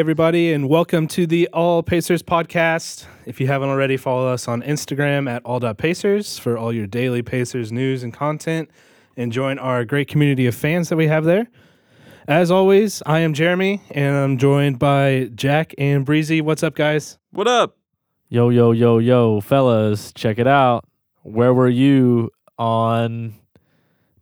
everybody, and welcome to the All Pacers podcast. If you haven't already, follow us on Instagram at all.pacers for all your daily Pacers news and content, and join our great community of fans that we have there. As always, I am Jeremy, and I'm joined by Jack and Breezy. What's up, guys? What up? Yo, yo, yo, yo, fellas, check it out. Where were you on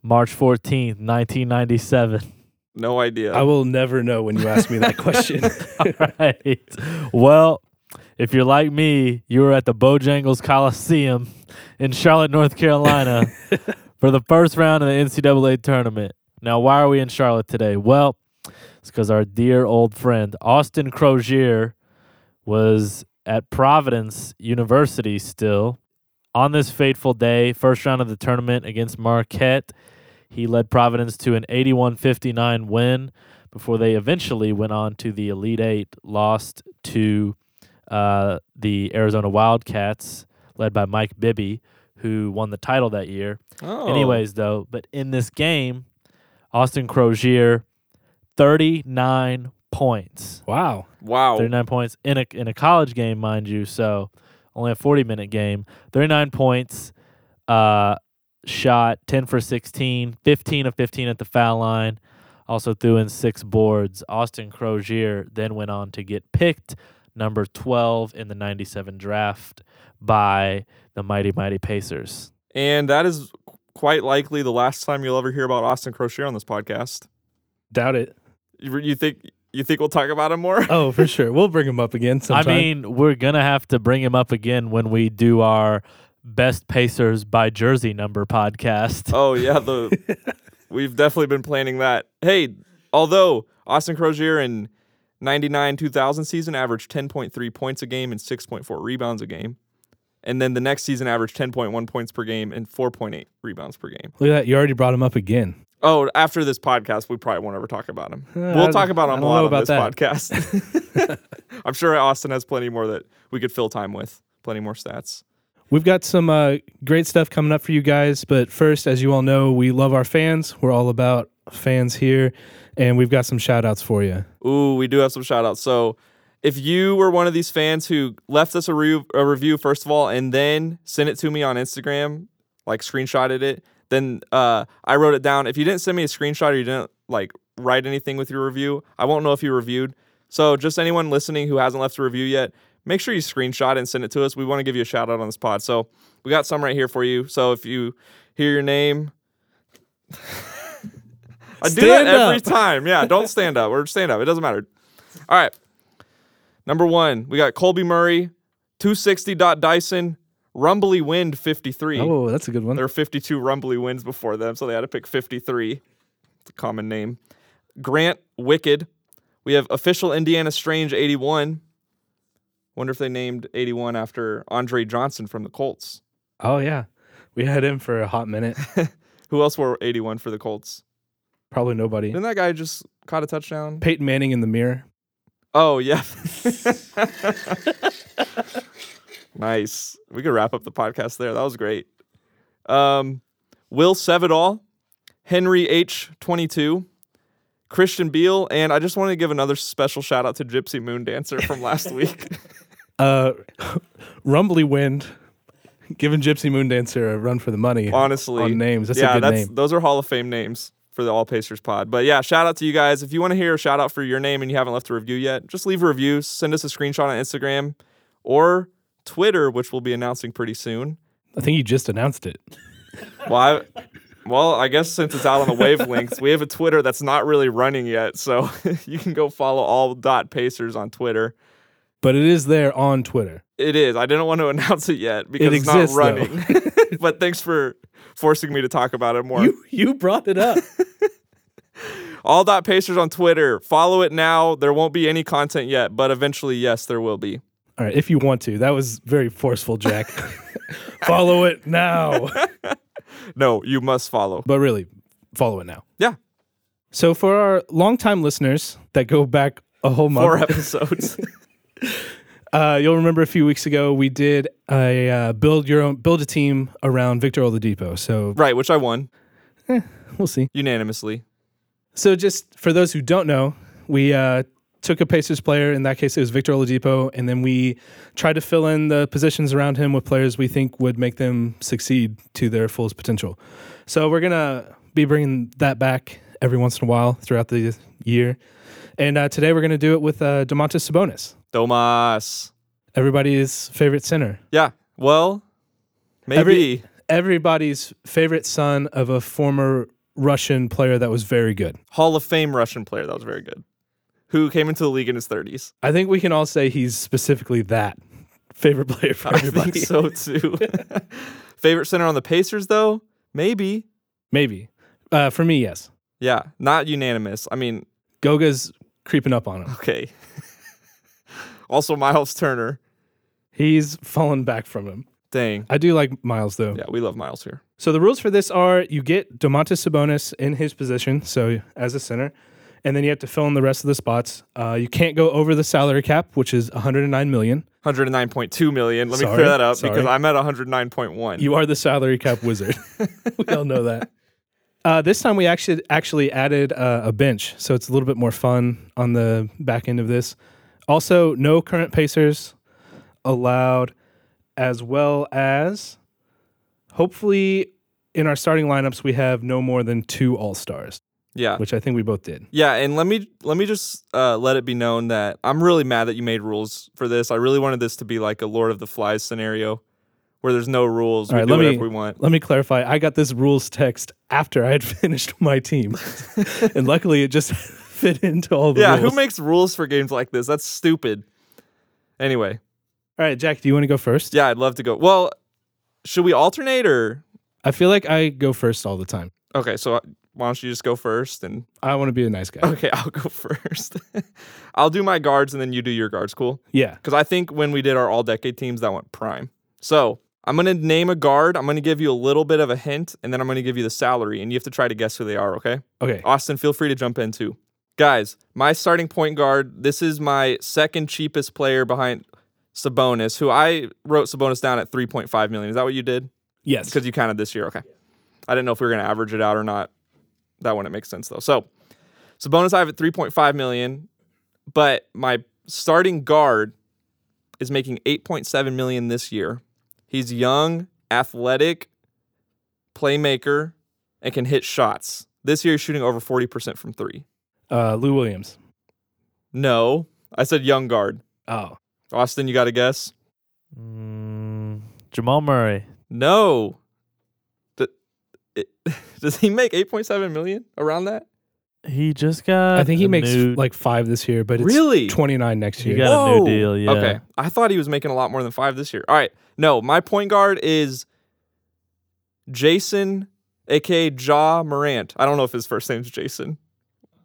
March 14th, 1997? No idea. I will never know when you ask me that question. right. Well, if you're like me, you were at the Bojangles Coliseum in Charlotte, North Carolina for the first round of the NCAA tournament. Now, why are we in Charlotte today? Well, it's because our dear old friend Austin Croshere was at Providence University still on this fateful day, first round of the tournament against Marquette. He led Providence to an 81 59 win before they eventually went on to the Elite Eight, lost to uh, the Arizona Wildcats, led by Mike Bibby, who won the title that year. oh. Anyways, though, but in this game, Austin Croshere, 39 points. wow. wow. 39 points in a in a college game, mind you. So only a 40 minute game. 39 points. Uh, shot 10 for 16, 15 of 15 at the foul line. Also threw in six boards. Austin Croshere then went on to get picked number 12 in the 97 draft by the mighty mighty Pacers. And that is quite likely the last time you'll ever hear about Austin Croshere on this podcast. Doubt it. You, you think you think we'll talk about him more? Oh, for sure. We'll bring him up again sometime. I mean, we're gonna have to bring him up again when we do our best Pacers by jersey number podcast. oh yeah, the we've definitely been planning that. Hey, although Austin Croshere in 99 2000 season averaged 10.3 points a game and 6.4 rebounds a game. And then the next season averaged 10.1 points per game and 4.8 rebounds per game. Look at that. You already brought him up again. Oh, after this podcast, we probably won't ever talk about him. Uh, we'll talk about him a lot know on about this that. podcast. I'm sure Austin has plenty more that we could fill time with. Plenty more stats. We've got some uh, great stuff coming up for you guys. But first, as you all know, we love our fans. We're all about fans here. And we've got some shout outs for you. Ooh, we do have some shout outs. So if you were one of these fans who left us a, re- a review, first of all, and then sent it to me on Instagram, like screenshotted it, then uh, I wrote it down. If you didn't send me a screenshot or you didn't like write anything with your review, I won't know if you reviewed. So just anyone listening who hasn't left a review yet, make sure you screenshot and send it to us. We want to give you a shout out on this pod. So we got some right here for you. So if you hear your name, I do that every up. time. Yeah, don't stand up or stand up. It doesn't matter. All right. Number one, we got Colby Murray, 260. Dyson, Rumbly Wind 53. Oh, that's a good one. There were 52 Rumbly Winds before them, so they had to pick 53. It's a common name. Grant Wicked. We have official Indiana Strange 81. Wonder if they named 81 after Andre Johnson from the Colts. Oh, yeah. We had him for a hot minute. Who else wore 81 for the Colts? Probably nobody. Didn't that guy just caught a touchdown? Peyton Manning in the mirror. Oh yeah. nice. We could wrap up the podcast there. That was great. Um, Will Sevidal, Henry H twenty two, Christian Beal, and I just want to give another special shout out to Gypsy Moon Dancer from last week. Uh, Rumbly Wind giving Gypsy Moon Dancer a run for the money Honestly, on names. That's yeah, a good that's name. those are Hall of Fame names for the All Pacers pod. But yeah, shout out to you guys. If you want to hear a shout out for your name and you haven't left a review yet, just leave a review. Send us a screenshot on Instagram or Twitter, which we'll be announcing pretty soon. I think you just announced it. Well, I, well, I guess since it's out on the wavelengths, we have a Twitter that's not really running yet. So you can go follow all dot Pacers on Twitter. But it is there on Twitter. It is. I didn't want to announce it yet because It it's not exists, though. running. but thanks for forcing me to talk about it more. You you brought it up. All dot Pacers on Twitter. Follow it now. There won't be any content yet, but eventually, yes, there will be. All right, if you want to. That was very forceful, Jack. follow it now. No, you must follow. But really, follow it now. Yeah. So for our longtime listeners that go back a whole month, Four episodes. Uh, you'll remember a few weeks ago we did a uh, build your own build a team around Victor Oladipo. So Right, which I won we'll see. unanimously. So just for those who don't know, we uh, took a Pacers player. In that case, it was Victor Oladipo, and then we tried to fill in the positions around him with players we think would make them succeed to their fullest potential. So we're gonna be bringing that back every once in a while throughout the year. And uh, today we're gonna do it with uh, Domantas Sabonis, Domas. everybody's favorite center. Yeah. Well, maybe. Every- everybody's favorite son of a former Russian player that was very good. Hall of Fame Russian player that was very good. Who came into the league in his 30s. I think we can all say he's specifically that favorite player for I everybody. think so too. Favorite center on the Pacers though? Maybe. Maybe. Uh, for me, yes. Yeah, not unanimous. I mean, Goga's creeping up on him. okay. also Miles Turner. He's fallen back from him. Dang. I do like Miles though. Yeah, we love Miles here. So the rules for this are you get Domantas Sabonis in his position, so as a center, and then you have to fill in the rest of the spots. Uh, you can't go over the salary cap, which is 109 million. 109.2 million. Let me clear that up sorry. because I'm at 109.1. You are the salary cap wizard. we all know that. Uh, this time we actually actually added uh, a bench, so it's a little bit more fun on the back end of this. Also, no current Pacers allowed, as well as hopefully in our starting lineups we have no more than two All Stars, yeah. which I think we both did. Yeah, and let me let me just uh, let it be known that I'm really mad that you made rules for this. I really wanted this to be like a Lord of the Flies scenario, where there's no rules. All we right, do let me- we want. Let me clarify. I got this rules text after I had finished my team, and luckily it just fit into all the Yeah, rules. who makes rules for games like this? That's stupid. Anyway, all right, Jack, do you want to go first? yeah, I'd love to go. Well, should we alternate or? I feel like I go first all the time. Okay, so uh, why don't you just go first and I want to be a nice guy. okay, I'll go first. I'll do my guards and then you do your guards. Cool. Yeah. Because I think when we did our all decade teams, that went prime. So I'm going to name a guard. I'm going to give you a little bit of a hint, and then I'm going to give you the salary, and you have to try to guess who they are, okay? Okay. Austin, feel free to jump in too. Guys, my starting point guard, this is my second cheapest player behind Sabonis, who I wrote Sabonis down at 3.5 million. Is that what you did? Yes. Because you counted this year. Okay. I didn't know if we were going to average it out or not. That wouldn't make sense though. So Sabonis I have at 3.5 million, but my starting guard is making 8.7 million this year. He's young, athletic, playmaker, and can hit shots. This year he's shooting over 40% from three. Uh, Lou Williams. No, I said young guard. Oh. Austin, you got to guess? Mm, Jamal Murray. No. D- it- does he make 8.7 million around that? He just got. I think he a makes new, like five this year, but it's Really? 29 next He year. got a new Whoa. deal. Yeah. Okay. I thought he was making a lot more than five this year. All right. No, my point guard is Jason, aka Ja Morant. I don't know if his first name's Jason,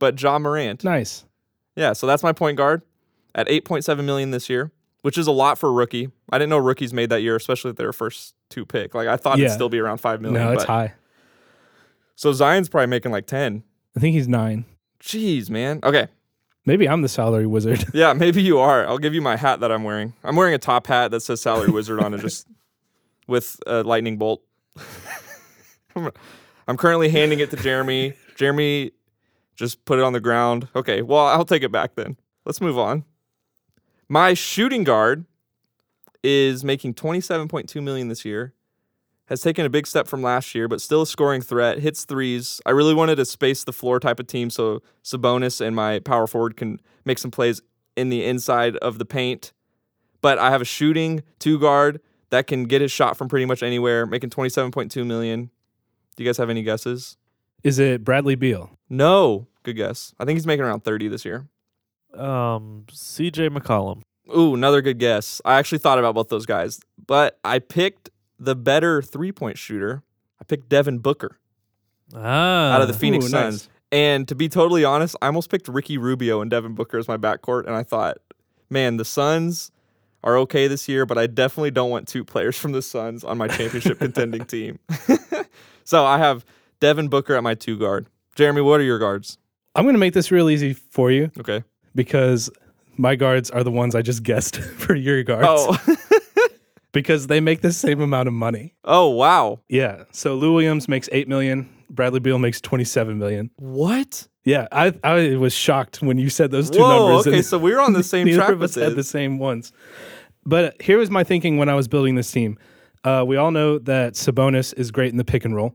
but Ja Morant. nice. Yeah, so that's my point guard at 8.7 million this year, which is a lot for a rookie. I didn't know rookies made that year, especially if they were first two pick. Like I thought Yeah. it'd still be around five million. No, it's but- high. So Zion's probably making like 10. I think he's nine. Jeez, man. Okay. Maybe I'm the salary wizard. Yeah, maybe you are. I'll give you my hat that I'm wearing. I'm wearing a top hat that says Salary Wizard on it, just with a lightning bolt. I'm currently handing it to Jeremy. Jeremy just put it on the ground. Okay, well, I'll take it back then. Let's move on. My shooting guard is making 27.2 million this year. Has taken a big step from last year, but still a scoring threat. Hits threes. I really wanted a space the floor type of team, so Sabonis and my power forward can make some plays in the inside of the paint. But I have a shooting two guard that can get his shot from pretty much anywhere, making 27.2 million. Do you guys have any guesses? Is it Bradley Beal? No. Good guess. I think he's making around 30 this year. Um, C.J. McCollum. Ooh, another good guess. I actually thought about both those guys, but I picked the better three point shooter. I picked Devin Booker Ah. out of the Phoenix Ooh, Suns. nice. And to be totally honest, I almost picked Ricky Rubio and Devin Booker as my backcourt. And I thought, man, the Suns are okay this year, but I definitely don't want two players from the Suns on my championship contending team. so I have Devin Booker at my two guard. Jeremy, what are your guards? I'm going to make this real easy for you Okay. because My guards are the ones I just guessed for your guards Oh, because they make the same amount of money. oh wow. Yeah. So Lou Williams makes 8 million, Bradley Beal makes 27 million. What? Yeah, I I was shocked when you said those two Whoa. numbers. Okay, so we were on the same neither track of us had the same ones. But here was my thinking when I was building this team. Uh, we all know that Sabonis is great in the pick and roll.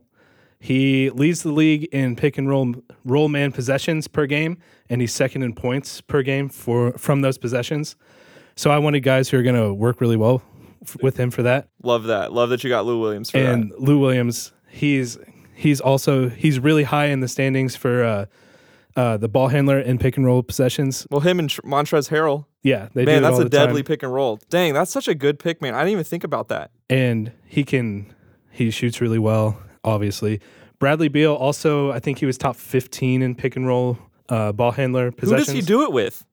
He leads the league in pick and roll roll man possessions per game, and he's second in points per game for from those possessions. So I wanted guys who are going to work really well f- with him for that. Love that. Love that you got Lou Williams for and Lou Williams, he's he's also he's really high in the standings for uh, uh, the ball handler and pick and roll possessions. Well, him and Tr- Montrezl Harrell. Yeah, they do Man, that's a deadly time. pick and roll. Dang, that's such a good pick, man. I didn't even think about that. and he can he shoots really well. Obviously, Bradley Beal also I think he was top fifteen in pick and roll uh, ball handler Who does he do it with?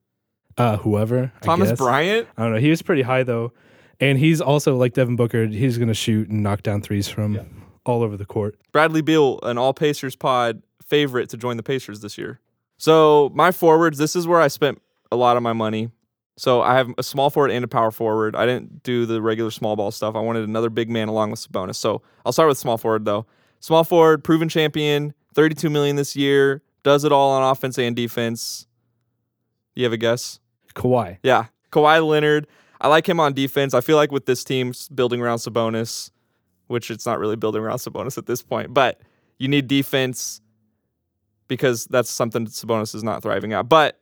Uh, whoever I Thomas guess. Bryant? I don't know. He was pretty high though, and he's also like Devin Booker. He's gonna shoot and knock down threes from all over the court. Bradley Beal, an all Pacers pod favorite to join the Pacers this year. So my forwards, this is where I spent a lot of my money. So I have a small forward and a power forward. I didn't do the regular small ball stuff. I wanted another big man along with Sabonis. So I'll start with small forward though. Small forward, proven champion, 32 million this year, does it all on offense and defense. You have a guess? Kawhi. Yeah, Kawhi Leonard. I like him on defense. I feel like with this team building around Sabonis, which it's not really building around Sabonis at this point, but you need defense because that's something that Sabonis is not thriving at. But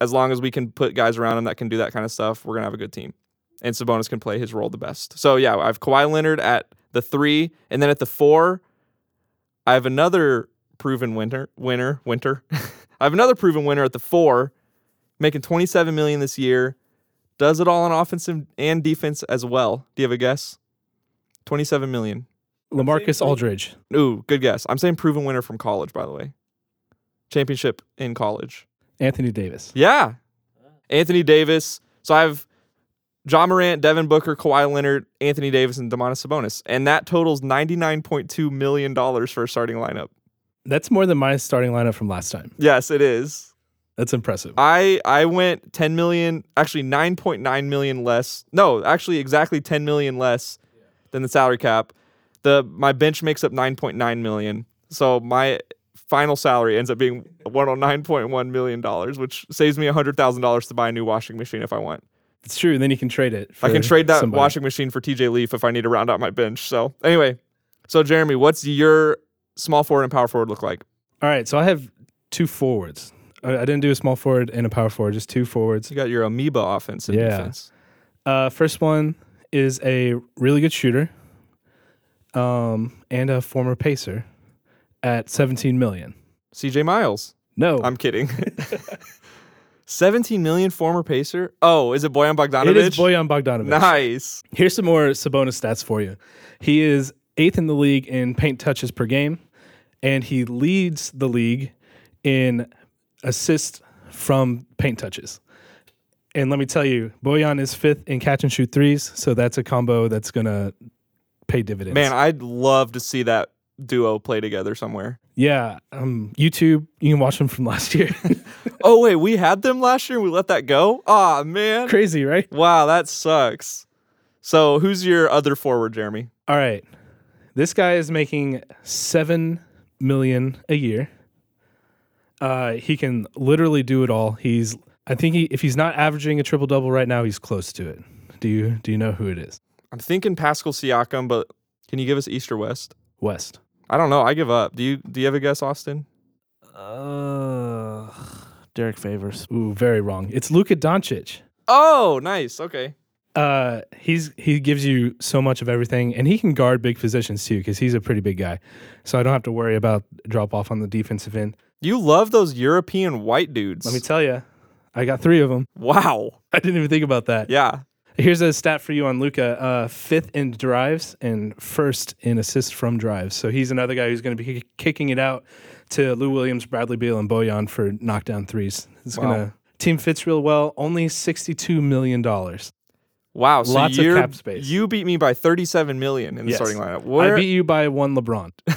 as long as we can put guys around him that can do that kind of stuff, we're gonna have a good team. And Sabonis can play his role the best. So yeah, I have Kawhi Leonard at the three, and then at the four, I have another proven winner. Winner, winter. I have another proven winner at the four, making 27 million this year. Does it all on offensive and defense as well. Do you have a guess? 27 million. Lamarcus Aldridge. Ooh, good guess. I'm saying proven winner from college, by the way. Championship in college. Anthony Davis. Yeah. Anthony Davis. So I have Ja Morant, Devin Booker, Kawhi Leonard, Anthony Davis, and Domantas Sabonis. And that totals $99.2 million for a starting lineup. That's more than my starting lineup from last time. Yes, it is. That's impressive. I I went 10 million, actually 9.9 million less. No, actually exactly 10 million less than the salary cap. The my bench makes up 9.9 million. So my final salary ends up being 109.1 million dollars, which saves me $100,000 to buy a new washing machine if I want. It's true. And then you can trade it. I can trade that somebody. washing machine for TJ Leaf if I need to round out my bench. So, anyway, so Jeremy, what's your small forward and power forward look like? All right. So I have two forwards. I, I didn't do a small forward and a power forward, just two forwards. You got your amoeba offense and Yeah. defense. Uh, first one is a really good shooter um, and a former pacer at 17 million. CJ Miles. No, I'm kidding. 17 million former Pacer. Oh, is it Bojan Bogdanovic? it is Bojan Bogdanovic. Nice. Here's some more Sabonis stats for you. He is eighth in the league in paint touches per game, and he leads the league in assists from paint touches. And let me tell you, Bojan is fifth in catch and shoot threes, so that's a combo that's gonna pay dividends. Man, I'd love to see that duo play together somewhere. yeah, um, YouTube, you can watch them from last year. Oh, wait, we had them last year and we let that go? Aw, man. Crazy, right? Wow, that sucks. So, who's your other forward, Jeremy? All right, this guy is making seven million a year. Uh, he can literally do it all. He's, I think, he, if he's not averaging a triple double right now, he's close to it. Do you do you know who it is? I'm thinking Pascal Siakam, but can you give us East or West? West. I don't know. I give up. Do you do you have a guess, Austin? Uh, Derrick Favors. Ooh, very wrong. It's Luka Doncic. Oh, nice. Okay. Uh, he's he gives you so much of everything, and he can guard big positions too, because he's a pretty big guy. So I don't have to worry about drop off on the defensive end. You love those European white dudes. Let me tell you, I got three of them. wow. I didn't even think about that. Yeah. Here's a stat for you on Luka: uh, fifth in drives and first in assists from drives. So he's another guy who's going to be kicking it out to Lou Williams, Bradley Beal, and Bojan for knockdown threes. It's Wow. gonna team fits real well. Only sixty-two million dollars. Wow. So Lots of cap space. You beat me by 37 million in the Yes. starting lineup. I beat you by one LeBron.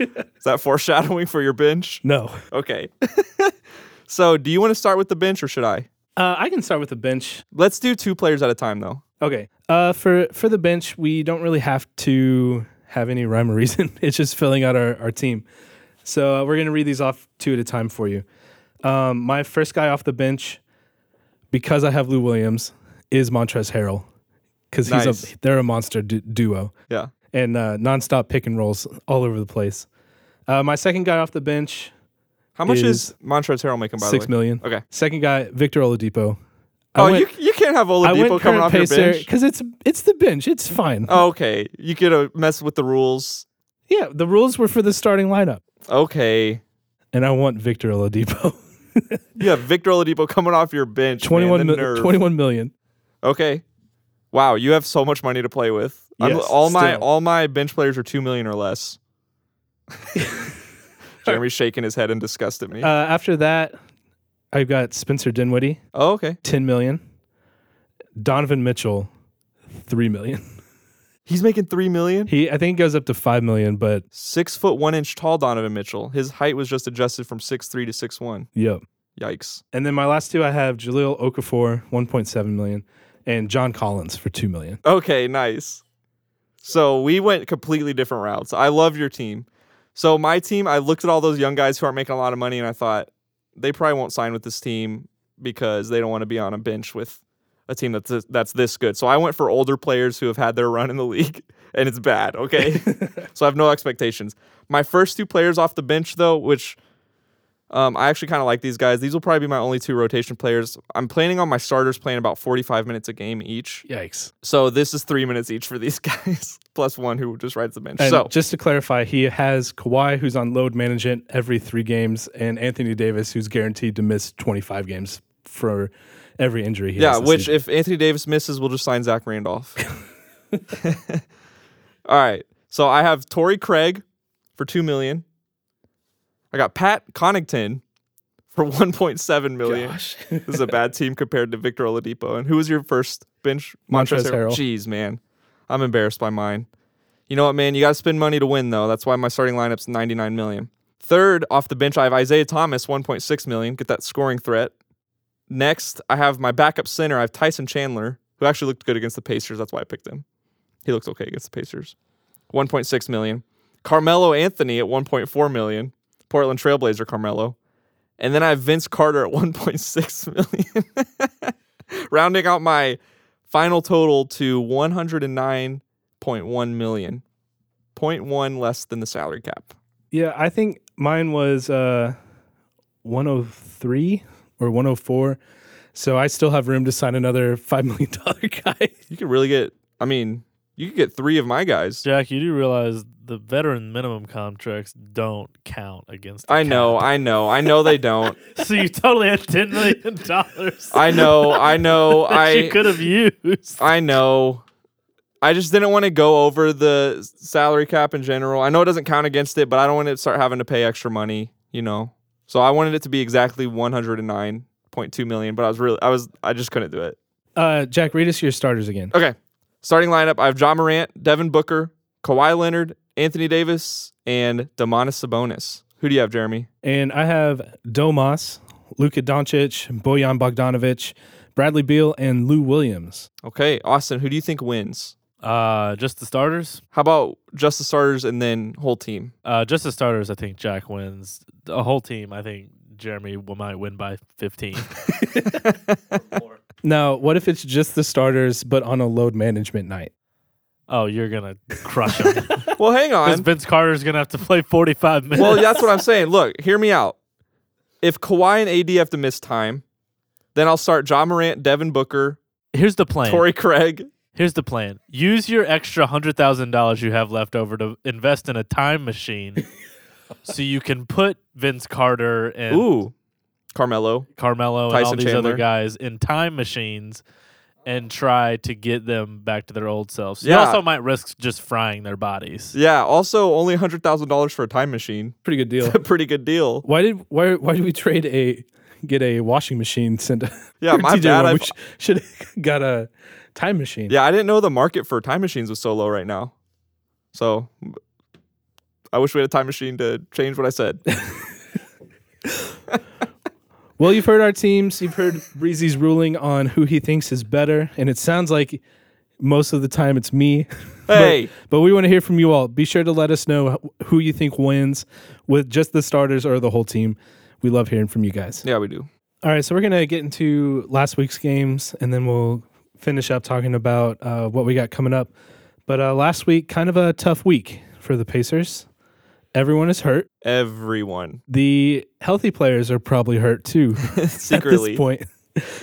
is that foreshadowing for your bench? No, Okay. so, do you want to start with the bench or should I? Uh, I can start with the bench. Let's do two players at a time though. Okay. Uh, for for the bench, we don't really have to have any rhyme or reason. It's just filling out our, our team. So uh, we're gonna read these off two at a time for you. Um, my first guy off the bench, because I have Lou Williams, is Montrezl Harrell, because he's Nice. a they're a monster du- duo Yeah. and uh, nonstop pick and rolls all over the place. Uh, my second guy off the bench, How much is, Is Montrezl Harrell making by six the way? million. Okay. Second guy, Victor Oladipo. I Oh, went- you you can't have Oladipo coming off your bench. because it's it's the bench. It's fine. Oh, okay, you get to mess with the rules. Yeah, the rules were for the starting lineup, Okay, and I want Victor Oladipo. you have Victor Oladipo coming off your bench. 21, man, nerve. 21 million. Okay, wow, you have so much money to play with. Yes, all my all my bench players are two million or less. Jeremy's shaking his head in disgust at me. Uh, after that, I've got Spencer Dinwiddie, oh, okay. 10 million. Donovan Mitchell, 3 million. He's making three million. He I think he goes up to 5 million, but Six foot one inch tall Donovan Mitchell. His height was just adjusted from six three to six one. yep. Yikes. And then my last two I have Jahlil Okafor, 1.7 million, and John Collins for 2 million. Okay, nice. So we went completely different routes. I love your team. So my team, I looked at all those young guys who aren't making a lot of money, and I thought they probably won't sign with this team because they don't want to be on a bench with a team that's this, that's this good. So I went for older players who have had their run in the league, and it's bad. Okay, so I have no expectations. My first two players off the bench, though, which um, I actually kind of like these guys. These will probably be my only two rotation players. I'm planning on my starters playing about 45 minutes a game each. Yikes. So this is three minutes each for these guys, plus one who just rides the bench. And so just to clarify, he has Kawhi, who's on load management every three games, and Anthony Davis, who's guaranteed to miss 25 games for every injury he yeah, which season. if Anthony Davis misses, we'll just sign Zach Randolph. All right. So I have Torrey Craig for two million. I got Pat Connaughton for 1.7 million. Gosh. this is a bad team compared to Victor Oladipo. And who was your first bench? Montrezl Harrell. Jeez, man. I'm embarrassed by mine. You know what, man? You got to spend money to win, though. That's why my starting lineup's 99 million. Third off the bench, I have Isaiah Thomas, 1.6 million. Get that scoring threat. Next, I have my backup center. I have Tyson Chandler, who actually looked good against the Pacers. That's why I picked him. He looks okay against the Pacers. 1.6 million. Carmelo Anthony at 1.4 million. Portland Trailblazer Carmelo. And then I have Vince Carter at 1.6 million. Rounding out my final total to 109.1 million. 0.1 less than the salary cap. Yeah, I think mine was uh, 103 or 104. So I still have room to sign another $5 million guy. You could really get, I mean, you could get three of my guys. Jack, you do realize the veteran minimum contracts don't count against. The I know, cap. I know, I know they don't. so you totally had ten million dollars. I know, I know, that I you could have used. I know. I just didn't want to go over the salary cap in general. I know it doesn't count against it, but I don't want to start having to pay extra money, you know. So I wanted it to be exactly 109.2 million, but I was really I was I just couldn't do it. Uh, Jack, read us your starters again. Okay. Starting lineup, I have Ja Morant, Devin Booker, Kawhi Leonard, Anthony Davis, and Domantas Sabonis. Who do you have, Jeremy? And I have Domas, Luka Doncic, Bojan Bogdanovic, Bradley Beal, and Lou Williams. Okay, Austin, who do you think wins? Uh, just the starters. How about just the starters and then whole team? Uh, just the starters. I think Jack wins. The whole team. I think Jeremy will, might win by fifteen. Now, what if it's just the starters, but on a load management night? oh, you're gonna crush him. Well, hang on. Because on. Vince Carter's gonna have to play forty-five minutes. Well, that's what I'm saying. Look, hear me out. If Kawhi and AD have to miss time, then I'll start Ja Morant, Devin Booker, Here's the plan. Torrey Craig. Here's the plan. Use your extra hundred thousand dollars you have left over to invest in a time machine, so you can put Vince Carter and Ooh, Carmelo. Carmelo and all these Chandler. other guys in time machines and try to get them back to their old selves. You Yeah. also might risk just frying their bodies. Yeah. Also, only hundred thousand dollars for a time machine. Pretty good deal. A pretty good deal. why did why why did we trade a get a washing machine sent? Yeah, my TJ bad. one? I've- sh- should have got a time machine. Yeah, I didn't know the market for time machines was so low right now. So, I wish we had a time machine to change what I said. Well, you've heard our teams. You've heard Breezy's ruling on who he thinks is better, and it sounds like most of the time it's me. But- Hey. but, we want to hear from you all. Be sure to let us know who you think wins with just the starters or the whole team. We love hearing from you guys. Yeah, we do. All right, so we're gonna get into last week's games, and then we'll finish up talking about uh, what we got coming up. But uh, last week, kind of a tough week for the Pacers. Everyone is hurt. Everyone The healthy players are probably hurt too. secretly. At this point,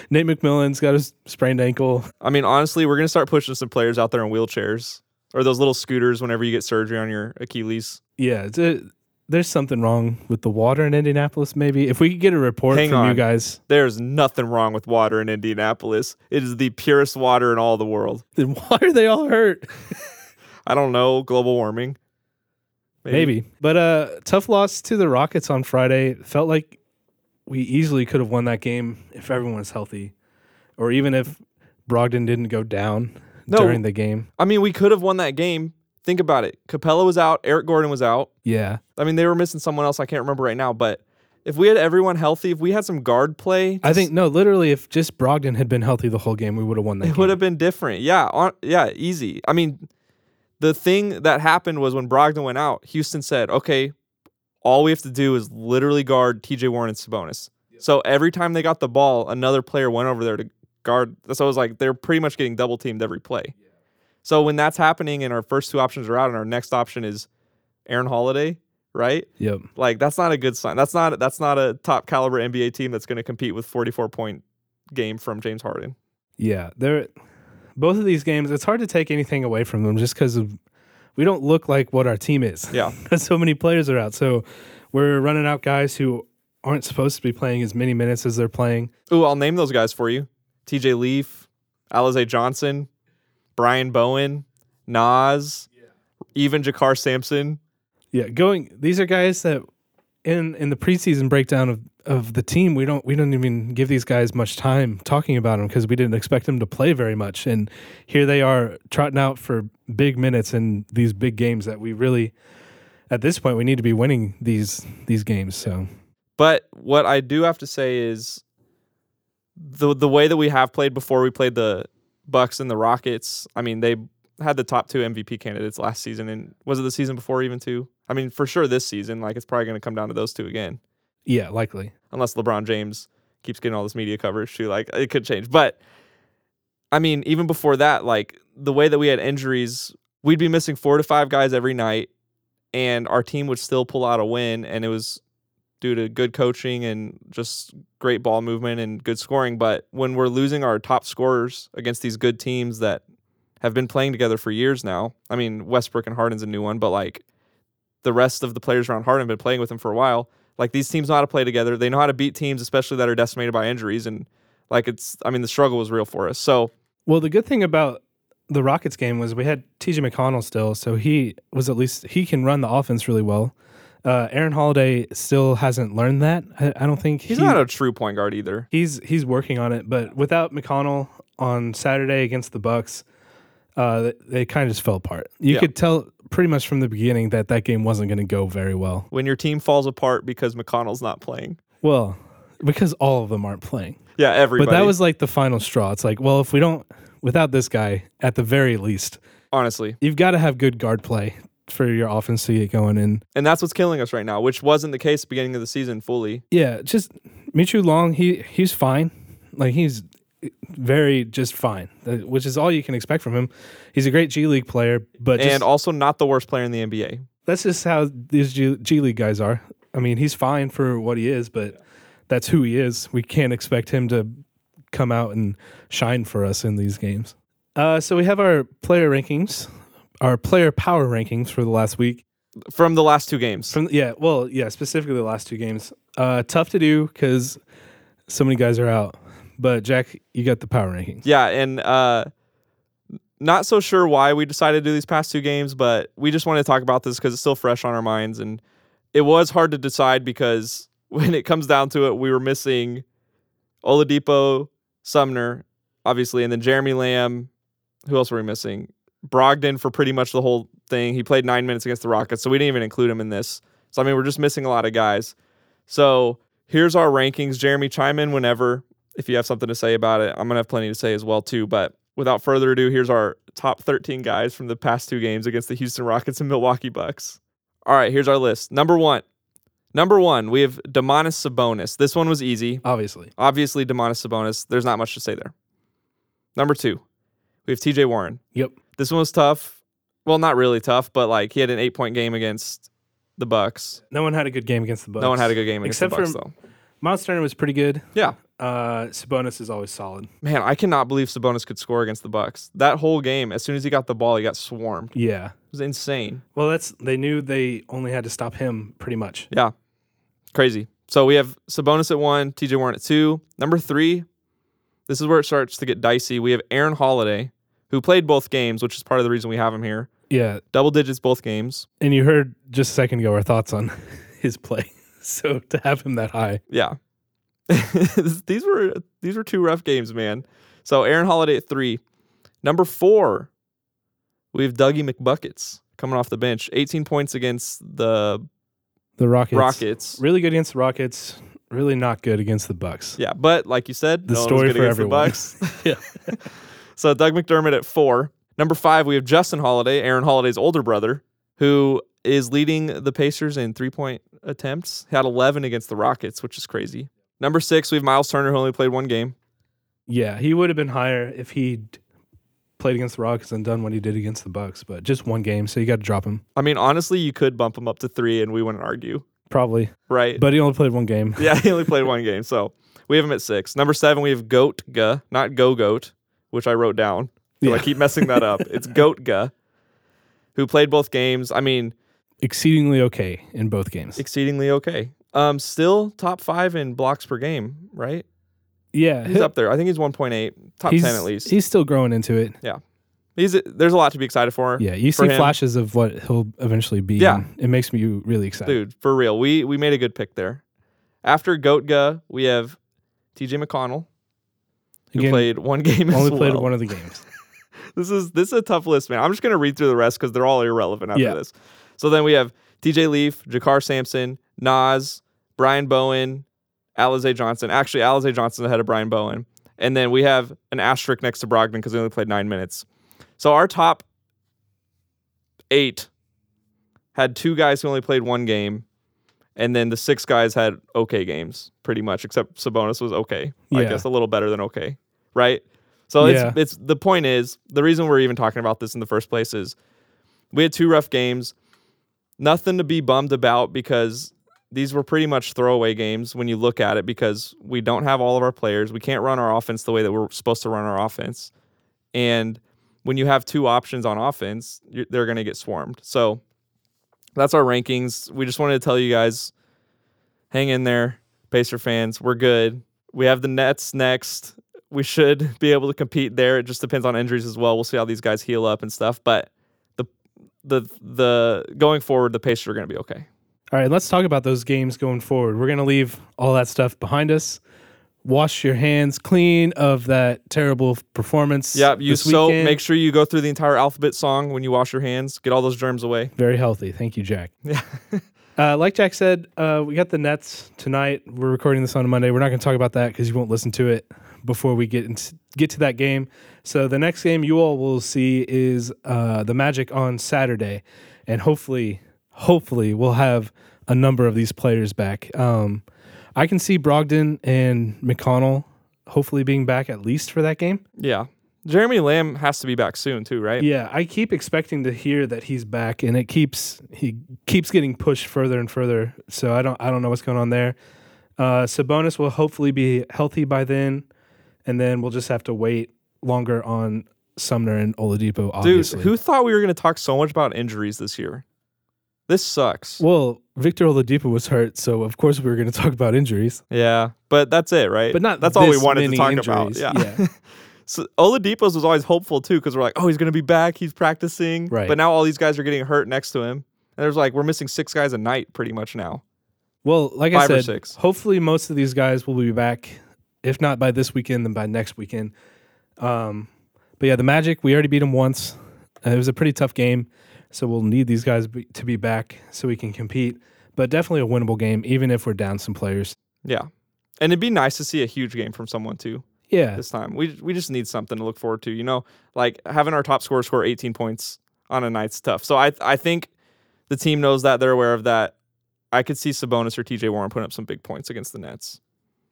Nate McMillan's got a s- sprained ankle. I mean, honestly, we're gonna start pushing some players out there in wheelchairs or those little scooters whenever you get surgery on your Achilles. Yeah, it's a, there's something wrong with the water in Indianapolis. Maybe if we could get a report Hang from you guys, There's nothing wrong with water in Indianapolis. It is the purest water in all the world. then why are they all hurt? I don't know, global warming. Maybe. But uh tough loss to the Rockets on Friday. Felt like we easily could have won that game if everyone was healthy. Or even if Brogdon didn't go down No. during the game. I mean, we could have won that game. Think about it. Capela was out, Eric Gordon was out. Yeah. I mean, they were missing someone else I can't remember right now, but if we had everyone healthy, if we had some guard play, I think no, literally if just Brogdon had been healthy the whole game, we would have won that it game. would have been different. Yeah, on, yeah, easy. I mean, the thing that happened was when Brogdon went out, Houston said, "Okay, all we have to do is literally guard T.J. Warren and Sabonis." So every time they got the ball, another player went over there to guard. So it was like they're pretty much getting double teamed every play. So when that's happening and our first two options are out and our next option is Aaron Holiday, right? Yep. Like that's not a good sign. That's not that's not a top caliber NBA team that's going to compete with 44 point game from James Harden. Yeah. They're both of these games, it's hard to take anything away from them just because of we don't look like what our team is. Yeah. so many players are out. So we're running out guys who aren't supposed to be playing as many minutes as they're playing. Ooh, I'll name those guys for you. TJ Leaf, Alize Johnson, Brian Bowen, Naz, even JaKarr Sampson. Yeah, going. These are guys that in in the preseason breakdown of of the team, we don't we don't even give these guys much time talking about them because we didn't expect them to play very much, and here they are trotting out for big minutes in these big games that we really. At this point, we need to be winning these these games. So But what I do have to say is the the way that we have played before we played the Bucks and the Rockets, I mean, they had the top two MVP candidates last season and was it the season before even too? I mean, for sure this season, like it's probably going to come down to those two again. yeah, likely. unless LeBron James keeps getting all this media coverage too. Like it could change. But I mean, even before that, like the way that we had injuries, we'd be missing four to five guys every night, and our team would still pull out a win. And it was due to good coaching and just great ball movement and good scoring. But when we're losing our top scorers against these good teams that have been playing together for years now, I mean, Westbrook and Harden's a new one, but like the rest of the players around Harden have been playing with him for a while. Like these teams know how to play together. They know how to beat teams, especially that are decimated by injuries. And like it's, I mean, the struggle was real for us. So Well, the good thing about the Rockets game was we had TJ McConnell still, so he was at least he can run the offense really well. Uh, Aaron Holiday still hasn't learned that. I, I don't think he's he- not a true point guard either. he's he's working on it. But without McConnell on Saturday against the Bucks, uh, they, they kind of just fell apart. You Yeah. could tell pretty much from the beginning that that game wasn't going to go very well. When your team falls apart because McConnell's not playing. Well, because all of them aren't playing. Yeah, everybody. But that was like the final straw. It's like, well, if we don't, without this guy, at the very least, honestly, you've got to have good guard play for your offense to get going. And and that's what's killing us right now, which wasn't the case beginning of the season fully. yeah, just Mitrou-Long, he he's fine. Like he's very just fine, uh, which is all you can expect from him. He's a great G League player, but just, and also not the worst player in the NBA. that's just how these G, G League guys are. I mean, he's fine for what he is, but that's who he is. We can't expect him to come out and shine for us in these games. Uh, so we have our player rankings, our player power rankings for the last week. From the last two games. From yeah, well, yeah, specifically the last two games. Uh, tough to do because so many guys are out. But Jack, you got the power rankings. Yeah, and uh not so sure why we decided to do these past two games, but we just wanted to talk about this because it's still fresh on our minds. And it was hard to decide because when it comes down to it, we were missing Oladipo, Sumner, obviously, and then Jeremy Lamb. Who else were we missing? Brogdon for pretty much the whole thing. He played nine minutes against the Rockets, so we didn't even include him in this. So I mean, we're just missing a lot of guys. So here's our rankings. Jeremy, chime in whenever if you have something to say about it. I'm gonna have plenty to say as well too. But without further ado, here's our top 13 guys from the past two games against the Houston Rockets and Milwaukee Bucks. All right, here's our list. Number one, number one, we have Domantas Sabonis. This one was easy. Obviously. Obviously, Domantas Sabonis. There's not much to say there. Number two, we have T.J. Warren. Yep. This one was tough. Well, not really tough, but like he had an eight point game against the Bucks. No one had a good game against the Bucks. No one had a good game against Except the Bucks for- though. Miles Turner was pretty good. Yeah, Uh, Sabonis is always solid. man, I cannot believe Sabonis could score against the Bucks. That whole game, as soon as he got the ball, he got swarmed. Yeah, it was insane. Well, that's they knew they only had to stop him pretty much. Yeah, crazy. So we have Sabonis at one, T.J. Warren at two. Number three, this is where it starts to get dicey. We have Aaron Holiday, who played both games, which is part of the reason we have him here. Yeah. Double digits both games. And you heard just a second ago our thoughts on his play. So to have him that high. Yeah. these were these were two rough games, man. So Aaron Holiday at three. Number four, we have Dougie McBuckets coming off the bench. 18 points against the The Rockets. Rockets. Really good against the Rockets. Really not good against the Bucks. Yeah, but like you said, The no story for against the everyone. Bucks. Yeah. So Doug McDermott at four. Number five, we have Justin Holiday, Aaron Holiday's older brother, who is leading the Pacers in three point attempts. He had 11 against the Rockets, which is crazy. Number six, we have Miles Turner, who only played one game. Yeah, he would have been higher if he'd played against the Rockets and done what he did against the Bucks, but just one game, so you got to drop him. I mean, honestly, you could bump him up to three and we wouldn't argue, Probably. right? But he only played one game. yeah, he only played one game. So we have him at six. Number seven, we have Goat Ga, not Go Goat, which I wrote down. So I keep messing that up. It's Goga, who played both games. I mean, Exceedingly okay in both games. exceedingly okay. Um, still top five in blocks per game, right? Yeah. He's up there. I think he's 1.8, top he's, 10 at least. He's still growing into it. Yeah, he's there's a lot to be excited for. Yeah, you for see him. flashes of what he'll eventually be. Yeah. It makes me really excited. Dude, for real. We we made a good pick there. After Goga, we have TJ McConnell, who played one game only played well. one of the games. This is this is a tough list, man. I'm just gonna read through the rest because they're all irrelevant after Yeah. this. So then we have TJ Leaf, JaKarr Sampson, Naz, Brian Bowen, Alize Johnson. Actually, Alize Johnson ahead of Brian Bowen. And then we have an asterisk next to Brogdon because he only played nine minutes. So our top eight had two guys who only played one game, and then the six guys had okay games, pretty much, except Sabonis was okay. I guess a little better than okay, right? So Yeah. it's it's the point is the reason we're even talking about this in the first place is we had two rough games, nothing to be bummed about because these were pretty much throwaway games when you look at it because we don't have all of our players. We can't run our offense the way that we're supposed to run our offense. And when you have two options on offense, you're, they're going to get swarmed. So that's our rankings. We just wanted to tell you guys hang in there, Pacer fans. We're good. We have the Nets next. We should be able to compete there. It just depends on injuries as well. We'll see how these guys heal up and stuff. But the the the going forward, the Pacers are going to be okay. All right, let's talk about those games going forward. We're going to leave all that stuff behind us. Wash your hands clean of that terrible performance. Yeah, you this so make sure you go through the entire alphabet song when you wash your hands. Get all those germs away. Very healthy. Thank you, Jack. Yeah. Uh, like Jack said, uh, we got the Nets tonight. We're recording this on a Monday. We're not going to talk about that because you won't listen to it before we get into, get to that game. So the next game you all will see is uh, the Magic on Saturday, and hopefully, hopefully we'll have a number of these players back. Um, I can see Brogdon and McConnell hopefully being back at least for that game. Yeah. Jeremy Lamb has to be back soon too, right? Yeah, I keep expecting to hear that he's back, and it keeps he keeps getting pushed further and further. So I don't I don't know what's going on there. Uh, Sabonis will hopefully be healthy by then, and then we'll just have to wait longer on Sumner and Oladipo. Dude, who thought we were going to talk so much about injuries this year? This sucks. Well, Victor Oladipo was hurt, so of course we were going to talk about injuries, yeah, but that's it, right? but not that's all we wanted to talk injuries. about. Yeah. so Oladipo's was always hopeful too because we're like, oh, he's going to be back. He's practicing. Right. But now all these guys are getting hurt next to him. And there's like we're missing six guys a night pretty much now. Well, like I Five or said, hopefully most of these guys will be back. If not by this weekend, then by next weekend. Um, but yeah, the Magic, we already beat them once. Uh, it was a pretty tough game, so we'll need these guys be, to be back so we can compete. But definitely a winnable game, even if we're down some players. Yeah. And it'd be nice to see a huge game from someone too Yeah. this time. We we just need something to look forward to. You know, like having our top scorer score 18 points on a night's tough. So I I think the team knows that. They're aware of that. I could see Sabonis or TJ Warren putting up some big points against the Nets.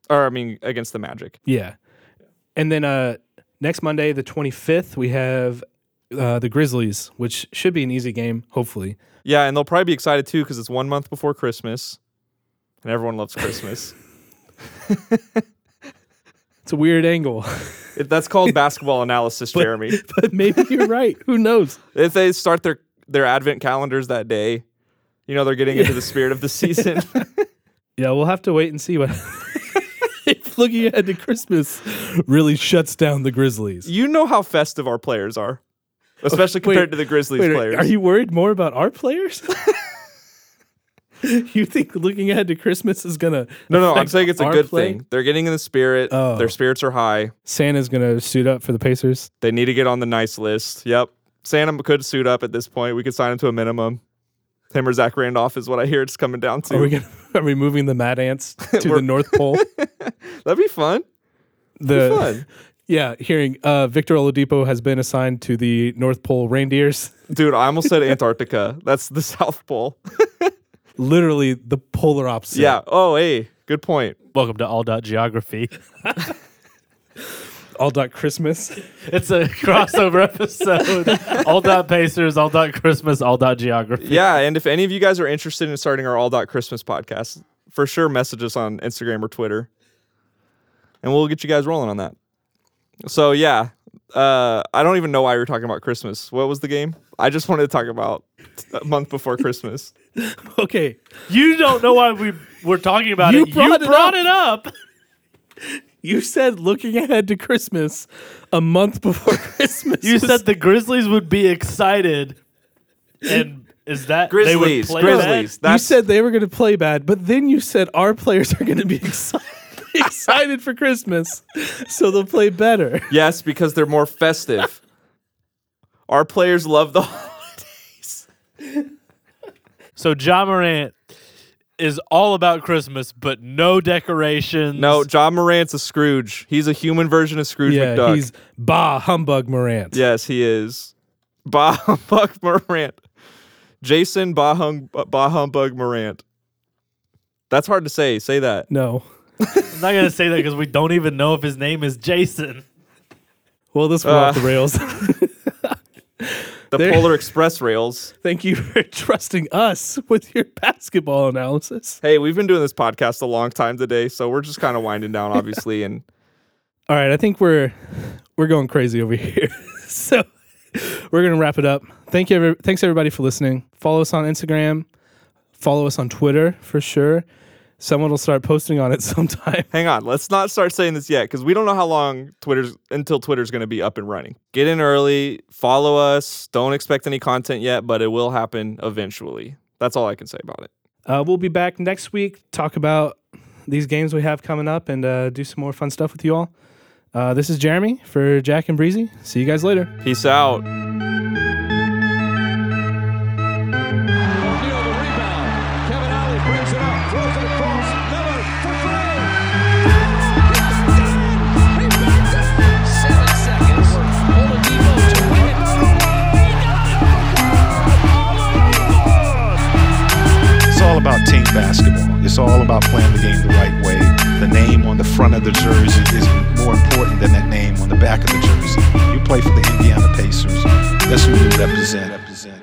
Or I mean against the Magic. Yeah. And then uh next Monday, the 25th, we have uh, the Grizzlies, which should be an easy game, hopefully. Yeah, and they'll probably be excited too because it's one month before Christmas, and everyone loves Christmas. It's a weird angle, If that's called basketball analysis, But- Jeremy. but maybe you're right. Who knows? If they start their their advent calendars that day, you know they're getting into the spirit of the season. Yeah, we'll have to wait and see what. if looking ahead to Christmas really shuts down the Grizzlies. you know how festive our players are, especially Wait, compared to the Grizzlies Wait, players. are you worried more about our players? you think looking ahead to Christmas is gonna no, no, I'm saying it's a good play? thing. They're getting in the spirit. Oh. Their spirits are high. Santa's gonna suit up for the Pacers. They need to get on the nice list. Yep. Santa could suit up at this point. We could sign him to a minimum. Him or Zach Randolph is what I hear it's coming down to. Are we gonna are we moving the Mad Ants to the North Pole? That'd be fun. The fun. Yeah, hearing uh, Victor Oladipo has been assigned to the North Pole Reindeers. Dude, I almost said Antarctica. That's the South Pole. Literally the polar opposite. Yeah. Oh, hey, good point. Welcome to All Dot Geography. all dot Christmas. It's a crossover episode. All Dot Pacers, All Dot Christmas, All Dot Geography. Yeah, and if any of you guys are interested in starting our All Dot Christmas podcast, for sure message us on Instagram or Twitter, and we'll get you guys rolling on that. So yeah, uh, I don't even know why we were talking about Christmas. What was the game? I just wanted to talk about a month before Christmas. Okay, You don't know why we were talking about You it. brought you it brought up. it up. you said looking ahead to Christmas a month before Christmas. You said the Grizzlies would be excited, and is that they would Grizzlies, play Grizzlies. you said they were going to play bad, but then you said our players are going to be excited. Excited for Christmas, so they'll play better. yes, because they're more festive. Our players love the holidays. So Ja Morant is all about Christmas, but no decorations. No, Ja Morant's a Scrooge. He's a human version of Scrooge yeah, McDuck. he's bah humbug Morant. Yes, he is. Bah humbug Morant. Jason Bah, hum, bah humbug Morant. That's hard to say. Say that. No. I'm not gonna say that because we don't even know if his name is Jason. Well, this went Uh. off the rails. The There- Polar Express rails. Thank you for trusting us with your basketball analysis. Hey, we've been doing this podcast a long time today, so we're just kind of winding down, obviously. And All right, I think we're we're going crazy over here. so we're gonna wrap it up. Thank you, every, thanks everybody for listening. Follow us on Instagram. Follow us on Twitter for sure. Someone will start posting on it sometime. hang on, let's not start saying this yet because we don't know how long Twitter's until Twitter's going to be up and running. Get in early, follow us. Don't expect any content yet, but it will happen eventually. That's all I can say about it. Uh, we'll be back next week. Talk about these games we have coming up and uh, do some more fun stuff with you all. Uh, this is Jeremy for Jack and Breezy. See you guys later. Peace out. Basketball. It's all about playing the game the right way. The name on the front of the jersey is more important than that name on the back of the jersey. You play for the Indiana Pacers. That's who you represent. represent.